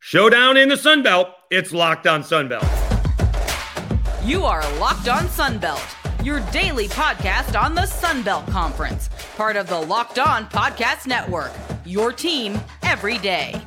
Showdown in the Sun Belt. It's Locked on Sun Belt. You are Locked on Sun Belt, your daily podcast on the Sun Belt Conference, part of the Locked on Podcast Network. Your team every day.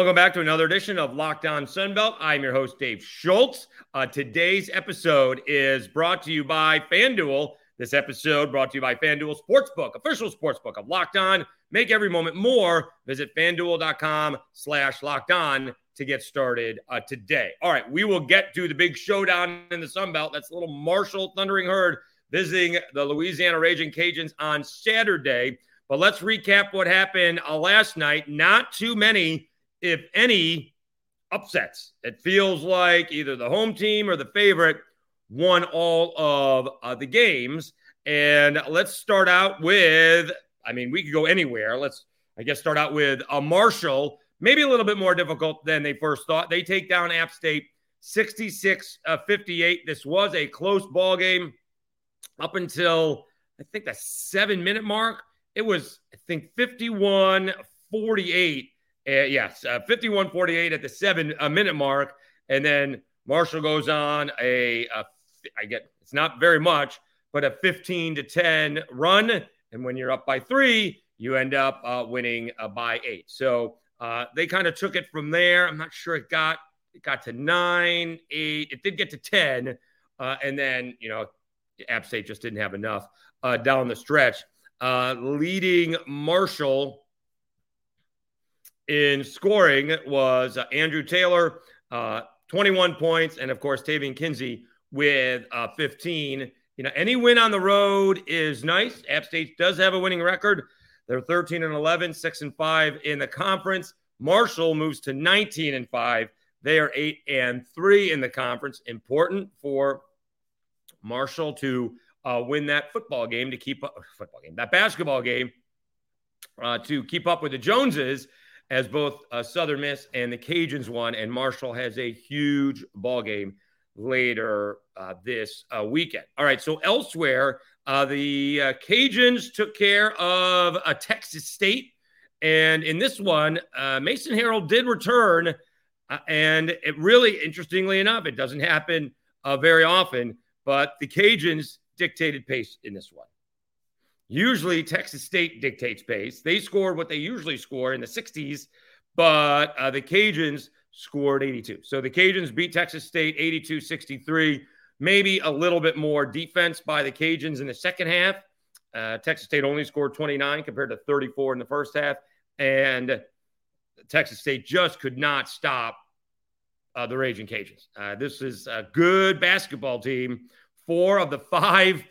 Welcome back to another edition of Locked On Sunbelt. I'm your host, Dave Schultz. Uh, today's episode is brought to you by FanDuel. This episode brought to you by FanDuel Sportsbook, official sportsbook of Locked On. Make every moment more. Visit fanduel.com slash locked on to get started uh, today. All right, we will get to the big showdown in the Sunbelt. That's a little Marshall Thundering Herd visiting the Louisiana Ragin' Cajuns on Saturday. But let's recap what happened uh, last night. Not too many if any, upsets. It feels like either the home team or the favorite won all of uh, the games. And let's start out with, I mean, we could go anywhere. Let's, I guess, start out with a Marshall, maybe a little bit more difficult than they first thought. They take down App State 66 uh, 58. This was a close ball game up until I think the seven minute mark. It was, I think, 51 48 uh, yes, uh, 51 48 at the seven uh, minute mark. And then Marshall goes on a, a, I get it's not very much, but a 15 to 10 run. And when you're up by three, you end up uh, winning uh, by eight. So uh, they kind of took it from there. I'm not sure it got it got to nine, eight. It did get to 10. Uh, and then, you know, App State just didn't have enough down the stretch. Leading Marshall in scoring was uh, Andrew Taylor, uh, 21 points, and of course Taevion Kinsey with uh, 15. You know, any win on the road is nice. App State does have a winning record. They're 13 and 11, 6 and 5 in the conference. Marshall moves to 19 and 5. They are 8 and 3 in the conference. Important for Marshall to uh, win that football game to keep up football game, that basketball game uh, to keep up with the Joneses as both uh, Southern Miss and the Cajuns won, and Marshall has a huge ball game later uh, this uh, weekend. All right, so elsewhere, uh, the uh, Cajuns took care of a Texas State, and in this one, uh, Mason Harrell did return, and it really, interestingly enough, it doesn't happen very often, but the Cajuns dictated pace in this one. Usually, Texas State dictates pace. They scored what they usually score in the 60s, but uh, the Cajuns scored 82. So the Cajuns beat Texas State 82 63. Maybe a little bit more defense by the Cajuns in the second half. Uh, Texas State only scored 29 compared to 34 in the first half. And Texas State just could not stop uh, the Ragin' Cajuns. Uh, this is a good basketball team. Four of the five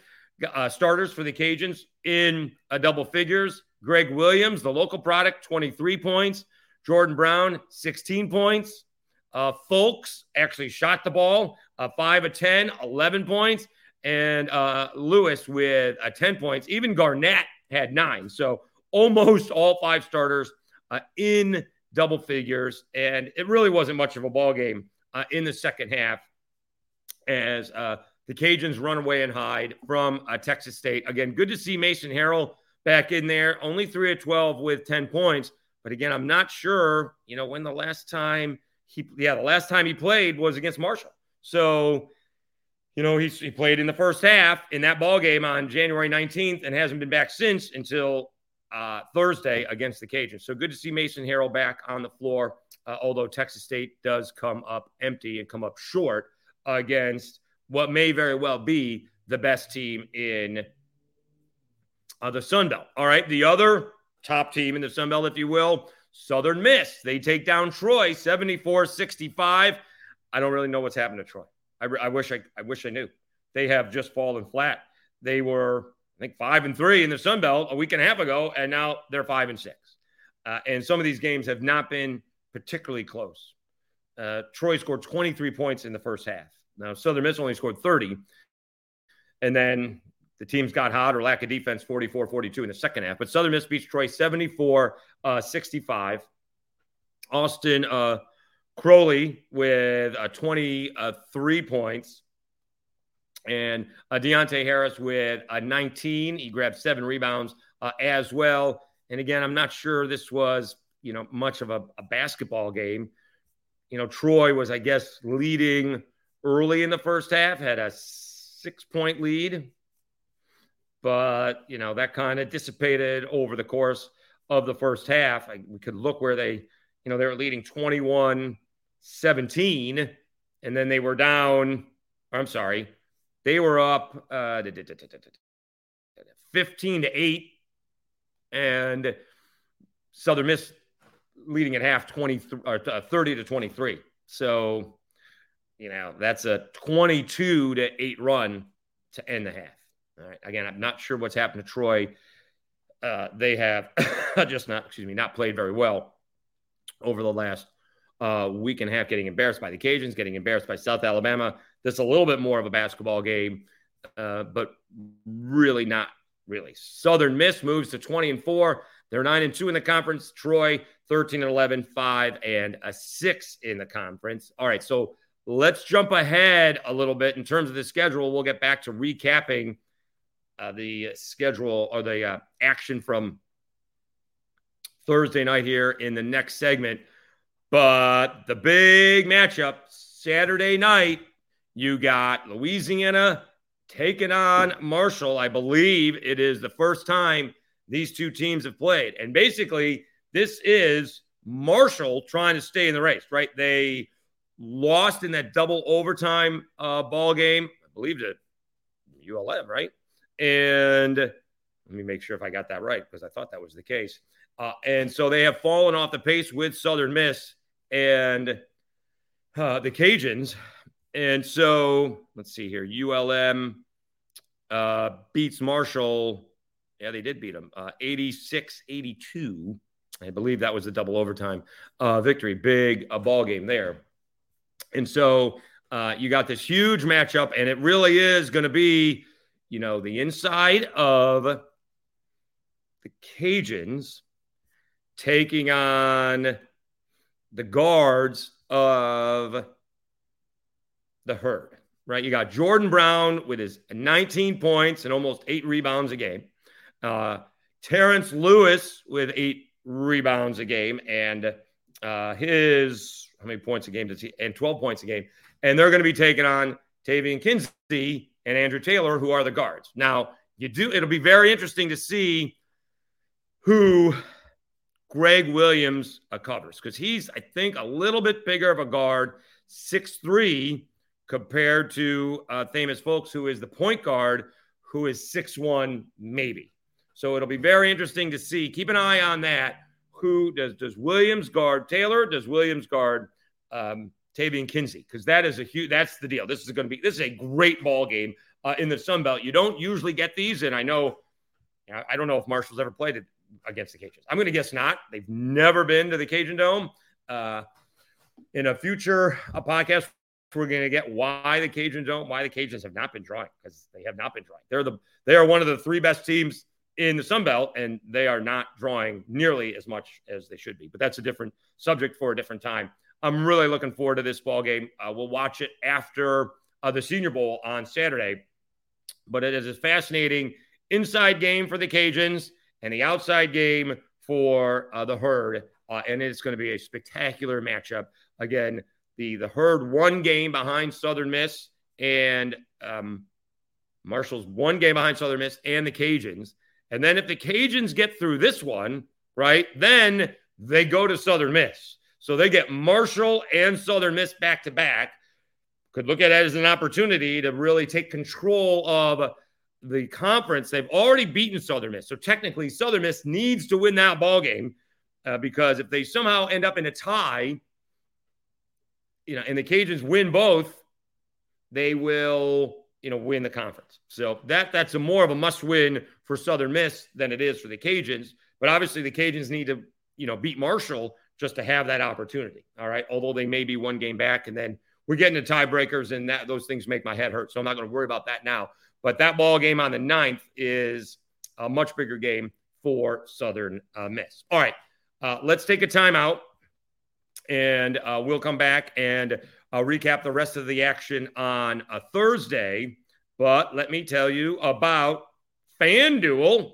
uh, starters for the Cajuns in a double figures. Greg Williams, the local product, 23 points. Jordan Brown, 16 points. Uh, Fulks actually shot the ball, uh, 5 of 10, 11 points. And uh, Lewis with uh, 10 points. Even Garnett had nine. So almost all five starters uh, in double figures. And it really wasn't much of a ball game uh, in the second half as uh, the Cajuns run away and hide from uh, Texas State. Again, good to see Mason Harrell back in there. Only three of 12 with 10 points. But again, I'm not sure, you know, when the last time he, yeah, the last time he played was against Marshall. So, you know, he, he played in the first half in that ball game on January 19th and hasn't been back since until uh, Thursday against the Cajuns. So good to see Mason Harrell back on the floor, uh, although Texas State does come up empty and come up short against what may very well be the best team in uh, the Sun Belt. All right, the other top team in the Sun Belt, if you will, Southern Miss. They take down Troy 74 65. I don't really know what's happened to Troy. I, I, wish I, I wish I knew. They have just fallen flat. They were, I think, five and three in the Sun Belt a week and a half ago, and now they're five and six. Uh, and some of these games have not been particularly close. Uh, Troy scored 23 points in the first half. Now, Southern Miss only scored 30. And then the teams got hot or lack of defense 44 42 in the second half. But Southern Miss beats Troy 74 uh, 65. Austin uh, Crowley with uh, 23 points. And uh, Deonte Harris with a 19. He grabbed seven rebounds uh, as well. And again, I'm not sure this was, you know, much of a, a basketball game. You know, Troy was, I guess, leading early in the first half, had a six point lead. But, you know, that kind of dissipated over the course of the first half. I, we could look where they, you know, they were leading 21 17, and then they were down. I'm sorry, they were up uh, 15 to 8, and Southern Miss leading at half 20 or uh, 30 to 23. So, you know, that's a 22 to 8 run to end the half. All right. Again, I'm not sure what's happened to Troy. Uh, they have just not, excuse me, not played very well over the last uh, week and a half, getting embarrassed by the Cajuns, getting embarrassed by South Alabama. This is a little bit more of a basketball game, uh, but really not really. Southern Miss moves to 20 and 4. They're 9 and 2 in the conference. Troy 13 and 11, 5 and a 6 in the conference. All right, so let's jump ahead a little bit in terms of the schedule. We'll get back to recapping uh, the schedule or the uh, action from Thursday night here in the next segment. But the big matchup Saturday night, you got Louisiana taking on Marshall. I believe it is the first time these two teams have played. And basically, this is Marshall trying to stay in the race, right? They lost in that double overtime uh, ball game. I believe it ULM, right? And let me make sure if I got that right because I thought that was the case. Uh, and so they have fallen off the pace with Southern Miss and uh, the Cajuns. And so let's see here. ULM uh, beats Marshall. Yeah, they did beat them uh, 86 82. I believe that was the double overtime uh, victory. Big a ball game there. And so uh, you got this huge matchup, and it really is going to be, you know, the inside of the Cajuns taking on the guards of the herd, right? You got Jordan Brown with his 19 points and almost eight rebounds a game. Uh, Terence Lewis with eight rebounds a game and uh, his how many points a game does he and 12 points a game. And they're going to be taking on Taevion Kinsey and Andrew Taylor, who are the guards. Now, you do it'll be very interesting to see who Greg Williams covers because he's, I think, a little bit bigger of a guard, six three, compared to uh, Fulks, who is the point guard, who is six one maybe. So it'll be very interesting to see. Keep an eye on that. Who does does Williams guard Taylor? Does Williams guard um, Taevion Kinsey? Because that is a huge. That's the deal. This is going to be. This is a great ball game uh, in the Sun Belt. You don't usually get these, and I know. I don't know if Marshall's ever played it against the Cajuns. I'm going to guess not. They've never been to the Cajun Dome. Uh, in a future a podcast, we're going to get why the Cajuns don't, why the Cajuns have not been drawing because they have not been drawing. They're the they are one of the three best teams in the Sun Belt, and they are not drawing nearly as much as they should be. But that's a different subject for a different time. I'm really looking forward to this ball game. Uh, we'll watch it after uh, the Senior Bowl on Saturday. But it is a fascinating inside game for the Cajuns and the outside game for uh, the herd. Uh, and it's going to be a spectacular matchup. Again, the the herd one game behind Southern Miss and um, Marshall's one game behind Southern Miss and the Cajuns. And then if the Cajuns get through this one, right, then they go to Southern Miss. So they get Marshall and Southern Miss back to back. Could look at it as an opportunity to really take control of the conference, they've already beaten Southern Miss. So technically, Southern Miss needs to win that ball game uh, because if they somehow end up in a tie, you know, and the Cajuns win both, they will, you know, win the conference. So that that's a more of a must-win for Southern Miss than it is for the Cajuns. But obviously, the Cajuns need to, you know, beat Marshall just to have that opportunity. All right, although they may be one game back, and then we're getting to tiebreakers, and that those things make my head hurt. So I'm not going to worry about that now. But that ball game on the 9th is a much bigger game for Southern uh, Miss. All right, uh, let's take a timeout and uh, we'll come back and uh, recap the rest of the action on a Thursday But let me tell you about FanDuel.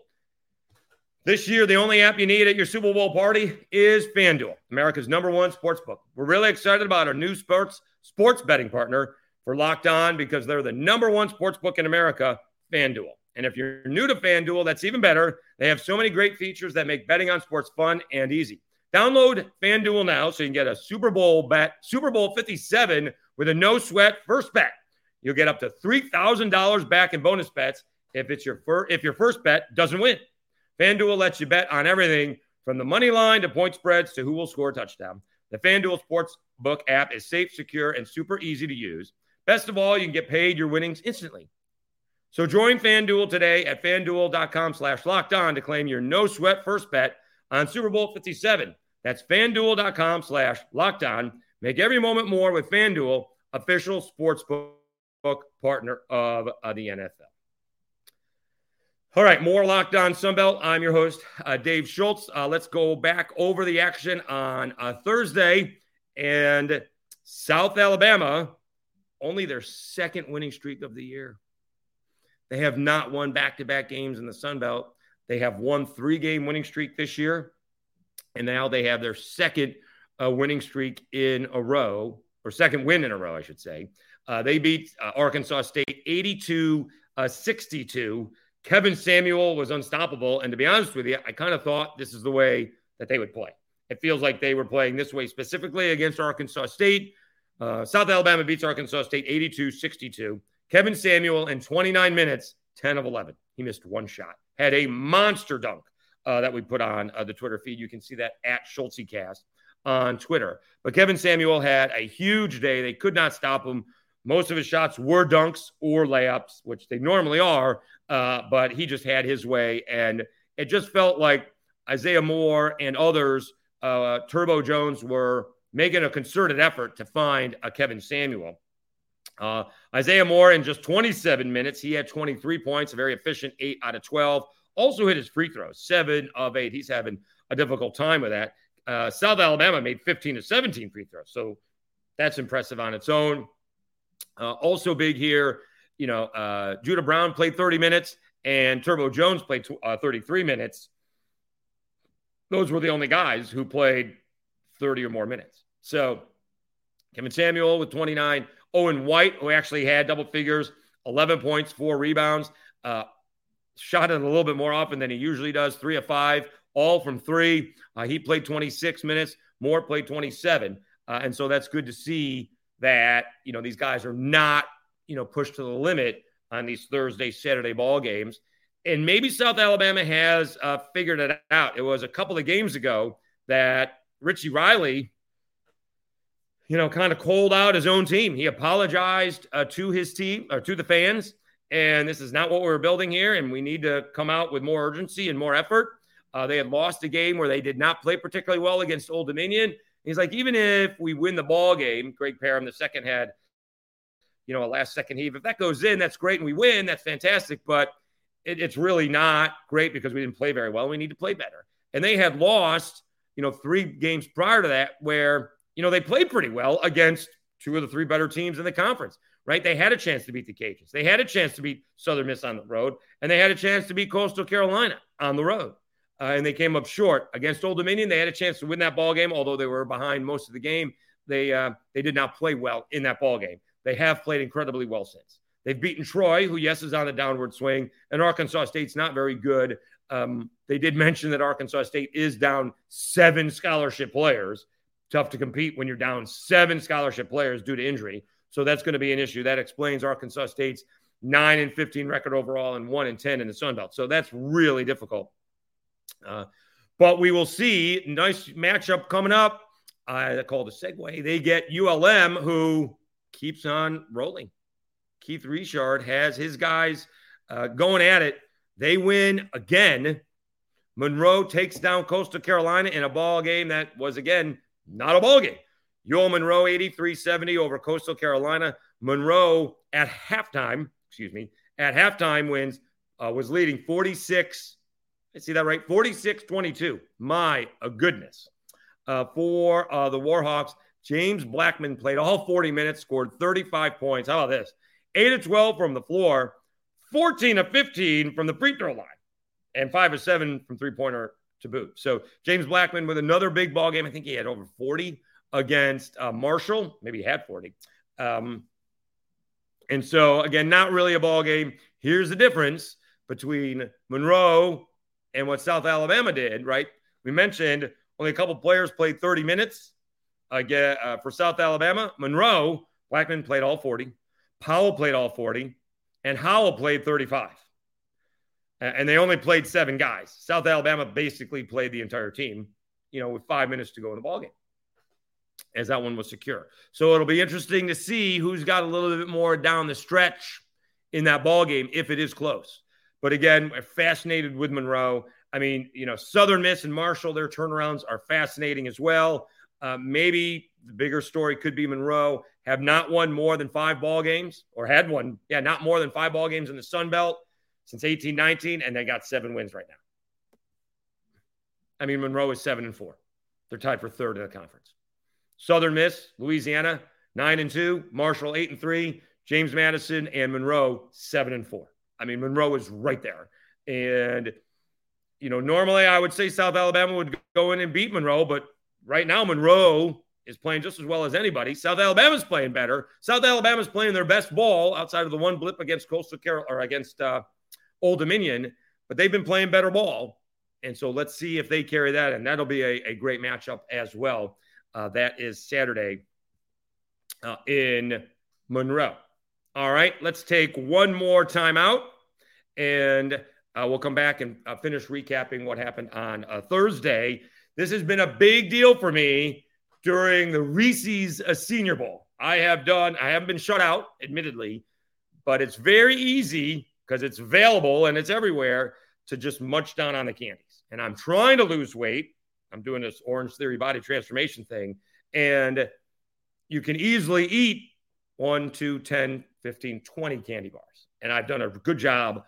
This year, the only app you need at your Super Bowl party is FanDuel, America's number one sports book. We're really excited about our new sports sports betting partner for Locked On because they're the number one sports book in America, FanDuel. And if you're new to FanDuel, that's even better. They have so many great features that make betting on sports fun and easy. Download FanDuel now so you can get a Super Bowl bet, Super Bowl 57 with a no sweat first bet. You'll get up to $3,000 back in bonus bets if it's your fir- if your first bet doesn't win. FanDuel lets you bet on everything from the money line to point spreads to who will score a touchdown. The FanDuel Sportsbook app is safe, secure, and super easy to use. Best of all, you can get paid your winnings instantly. So join FanDuel today at fanduel.com slash locked on to claim your no sweat first bet on Super Bowl 57. That's fanduel.com slash locked on. Make every moment more with FanDuel, official sportsbook partner of uh, the NFL. All right, more Locked On Sunbelt. I'm your host, uh, Dave Schultz. Uh, let's go back over the action on uh, Thursday. And South Alabama, only their second winning streak of the year. They have not won back to back games in the Sun Belt. They have won three game winning streak this year. And now they have their second uh, winning streak in a row, or second win in a row, I should say. Uh, they beat uh, Arkansas State 82 uh, 62. Kevin Samuel was unstoppable. And to be honest with you, I kind of thought this is the way that they would play. It feels like they were playing this way specifically against Arkansas State. Uh, South Alabama beats Arkansas State 82 62. Kevin Samuel in 29 minutes, 10 of 11. He missed one shot. Had a monster dunk uh, that we put on uh, the Twitter feed. You can see that at SchultzyCast on Twitter. But Kevin Samuel had a huge day. They could not stop him. Most of his shots were dunks or layups, which they normally are, uh, but he just had his way. And it just felt like Isaiah Moore and others, uh, Turbo Jones, were making a concerted effort to find a Kevin Samuel. Uh, Isaiah Moore, in just 27 minutes, he had 23 points, a very efficient 8 out of 12. Also hit his free throws, 7 of 8. He's having a difficult time with that. Uh, South Alabama made 15 to 17 free throws. So that's impressive on its own. Uh, also big here, you know, uh, Judah Brown played 30 minutes and Turbo Jones played t- uh, 33 minutes. Those were the only guys who played 30 or more minutes. So Kevin Samuel with 29, Owen White, who actually had double figures, 11 points, four rebounds, uh, shot it a little bit more often than he usually does, three of five, all from three. Uh, he played 26 minutes, Moore played 27. Uh, and so that's good to see that, you know, these guys are not, you know, pushed to the limit on these Thursday, Saturday ball games. And maybe South Alabama has uh, figured it out. It was a couple of games ago that Richie Riley you know, kind of called out his own team. He apologized uh, to his team or to the fans. And this is not what we're building here. And we need to come out with more urgency and more effort. Uh, they had lost a game where they did not play particularly well against Old Dominion. He's like, even if we win the ball game, Greg Parham, the second had, you know, a last second heave. If that goes in, that's great. And we win, that's fantastic. But it, it's really not great because we didn't play very well. We need to play better. And they had lost, you know, three games prior to that where you know, they played pretty well against two of the three better teams in the conference, right? They had a chance to beat the Cajuns. They had a chance to beat Southern Miss on the road, and they had a chance to beat Coastal Carolina on the road. Uh, and they came up short against Old Dominion. They had a chance to win that ball game, although they were behind most of the game. They uh, they did not play well in that ball game. They have played incredibly well since. They've beaten Troy, who yes is on a downward swing, and Arkansas State's not very good. Um, they did mention that Arkansas State is down seven scholarship players, tough to compete when you're down seven scholarship players due to injury. So that's going to be an issue. That explains Arkansas State's 9 and 15 record overall and 1 and 10 in the Sun Belt. So that's really difficult. Uh, but we will see. Nice matchup coming up. I call the segue. They get ULM, who keeps on rolling. Keith Richard has his guys uh, going at it. They win again. Monroe takes down Coastal Carolina in a ball game that was again not a ball game. UL Monroe 83 70 over Coastal Carolina. Monroe at halftime, excuse me, at halftime wins, uh, was leading 46. I see that right? 46 22. My goodness. Uh, for uh, the Warhawks, James Blackman played all 40 minutes, scored 35 points. How about this? 8 of 12 from the floor, 14 of 15 from the free throw line, and 5 of 7 from three pointer to boot. So James Blackman with another big ball game. I think he had over 40 against uh, Marshall. Maybe he had 40. Um, and so again, not really a ball game. Here's the difference between Monroe and what South Alabama did. Right? We mentioned only a couple players played 30 minutes. Again, uh, for South Alabama, Monroe Blackman played all 40. Powell played all 40, and Howell played 35 and they only played seven guys. South Alabama basically played the entire team, you know, with five minutes to go in the ballgame, as that one was secure. So it'll be interesting to see who's got a little bit more down the stretch in that ball game if it is close. But again, fascinated with Monroe. I mean, you know, Southern Miss and Marshall, their turnarounds are fascinating as well. Uh, maybe the bigger story could be Monroe have not won more than five ball games or had one, yeah, not more than five ball games in the Sun Belt since 1819, and they got seven wins right now. I mean, Monroe is seven and four. They're tied for third in the conference. Southern Miss, Louisiana, nine and two. Marshall, eight and three. James Madison and Monroe, seven and four. I mean, Monroe is right there. And, you know, normally I would say South Alabama would go in and beat Monroe, but right now Monroe is playing just as well as anybody. South Alabama's playing better. South Alabama's playing their best ball outside of the one blip against Coastal Carolina or against uh, Old Dominion, but they've been playing better ball. And so let's see if they carry that. And that'll be a, a great matchup as well. Uh, that is Saturday uh, in Monroe. All right, let's take one more time out and uh, we'll come back and uh, finish recapping what happened on uh, Thursday. This has been a big deal for me during the Reese's uh, Senior Bowl. I have done, I haven't been shut out, admittedly, but it's very easy because it's available and it's everywhere to just munch down on the candies. And I'm trying to lose weight. I'm doing this Orange Theory body transformation thing. And you can easily eat one, two, 10, 15, 20 candy bars. And I've done a good job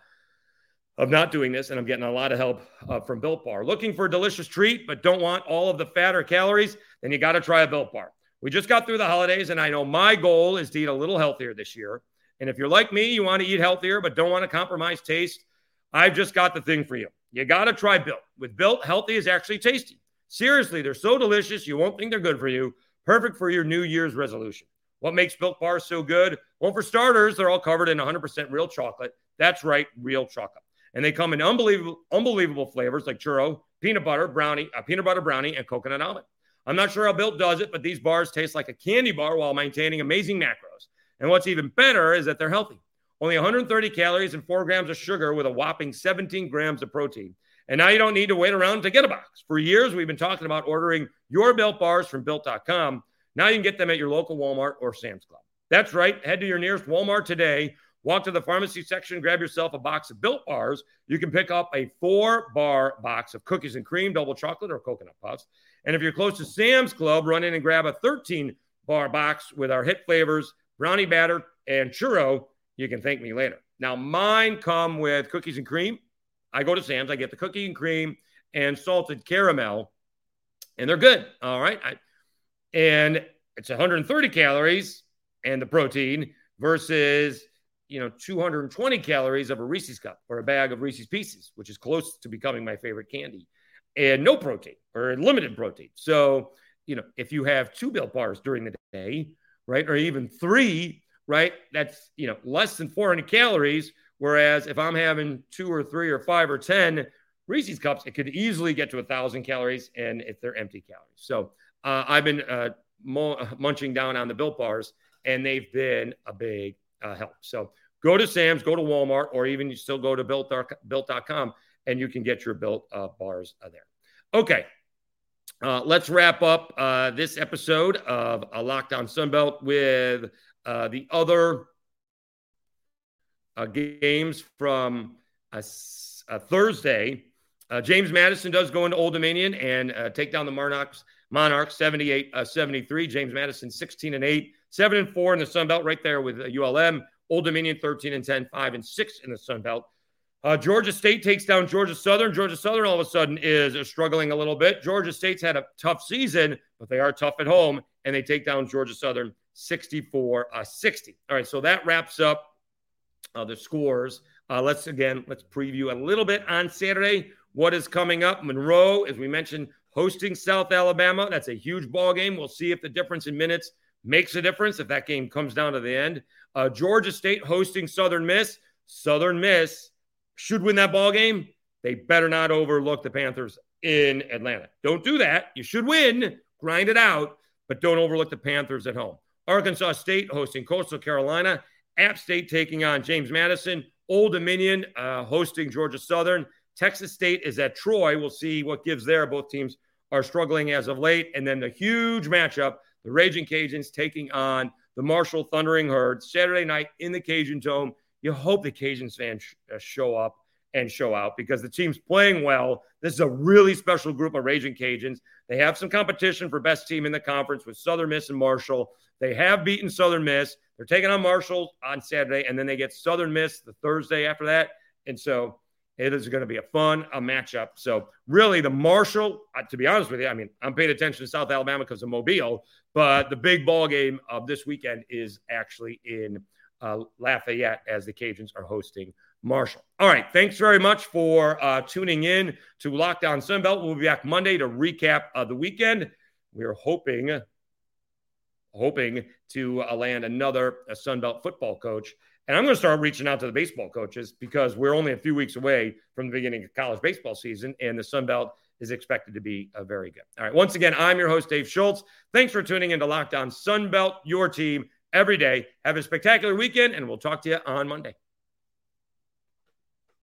of not doing this. And I'm getting a lot of help uh, from Built Bar. Looking for a delicious treat, but don't want all of the fat or calories? Then you got to try a Built Bar. We just got through the holidays, and I know my goal is to eat a little healthier this year. And if you're like me, you want to eat healthier but don't want to compromise taste, I've just got the thing for you. You got to try Built. With Built, healthy is actually tasty. Seriously, they're so delicious, you won't think they're good for you. Perfect for your New Year's resolution. What makes Built bars so good? Well, for starters, they're all covered in 100% real chocolate. That's right, real chocolate. And they come in unbelievable, unbelievable flavors like churro, peanut butter, brownie, a peanut butter brownie, and coconut almond. I'm not sure how Built does it, but these bars taste like a candy bar while maintaining amazing macros. And what's even better is that they're healthy. Only 130 calories and four grams of sugar with a whopping 17 grams of protein. And now you don't need to wait around to get a box. For years, we've been talking about ordering your built bars from built.com. Now you can get them at your local Walmart or Sam's Club. That's right. Head to your nearest Walmart today. Walk to the pharmacy section, grab yourself a box of built bars. You can pick up a four bar box of cookies and cream, double chocolate, or coconut puffs. And if you're close to Sam's Club, run in and grab a 13 bar box with our hit flavors brownie batter, and churro. You can thank me later. Now, mine come with cookies and cream. I go to Sam's, I get the cookie and cream and salted caramel, and they're good. All right. I, and it's 130 calories and the protein versus you know 220 calories of a Reese's cup or a bag of Reese's pieces, which is close to becoming my favorite candy, and no protein or limited protein. So, you know, if you have two built bars during the day, right? Or even three, right? That's, you know, less than 400 calories. Whereas if I'm having two or three or five or 10 Reese's cups, it could easily get to a thousand calories and if they're empty calories. So uh, I've been uh, munching down on the built bars and they've been a big uh, help. So go to Sam's, go to Walmart, or even you still go to built, built.com and you can get your built uh, bars uh, there. Okay. Uh, let's wrap up this episode of a Locked On Sunbelt with the other uh, games from a Thursday. Uh, James Madison does go into Old Dominion and uh, take down the Monarchs. Monarchs 78 73. James Madison 16 and 8, 7 and 4 in the Sun Belt, right there with ULM. Old Dominion 13 and 10, 5 and 6 in the Sun Belt. Uh, Georgia State takes down Georgia Southern. Georgia Southern all of a sudden is struggling a little bit. Georgia State's had a tough season, but they are tough at home, and they take down Georgia Southern 64 uh, 60. All right, so that wraps up uh, the scores. Uh, let's again let's preview a little bit on Saturday. What is coming up? Monroe, as we mentioned, hosting South Alabama. That's a huge ball game. We'll see if the difference in minutes makes a difference if that game comes down to the end. Uh, Georgia State hosting Southern Miss. Southern Miss should win that ball game. They better not overlook the Panthers in Atlanta. Don't do that. You should win, grind it out, but don't overlook the Panthers at home. Arkansas State hosting Coastal Carolina. App State taking on James Madison. Old Dominion uh, hosting Georgia Southern. Texas State is at Troy. We'll see what gives there. Both teams are struggling as of late. And then the huge matchup the Ragin' Cajuns taking on the Marshall Thundering Herd Saturday night in the Cajun Dome. You hope the Cajuns fans sh- uh, show up and show out because the team's playing well. This is a really special group of Ragin' Cajuns. They have some competition for best team in the conference with Southern Miss and Marshall. They have beaten Southern Miss. They're taking on Marshall on Saturday, and then they get Southern Miss the Thursday after that. And so it is going to be a fun a matchup. So really, the Marshall, uh, to be honest with you, I mean, I'm paying attention to South Alabama because of Mobile, but the big ball game of this weekend is actually in uh, Lafayette as the Cajuns are hosting Marshall. All right. Thanks very much for uh, tuning in to Locked On Sunbelt. We'll be back Monday to recap uh, the weekend. We're hoping, hoping to uh, land another uh, Sunbelt football coach. And I'm going to start reaching out to the baseball coaches because we're only a few weeks away from the beginning of college baseball season, and the Sunbelt is expected to be uh, very good. All right. Once again, I'm your host, Dave Schultz. Thanks for tuning in to Locked On Sunbelt, your team every day. Have a spectacular weekend, and we'll talk to you on Monday.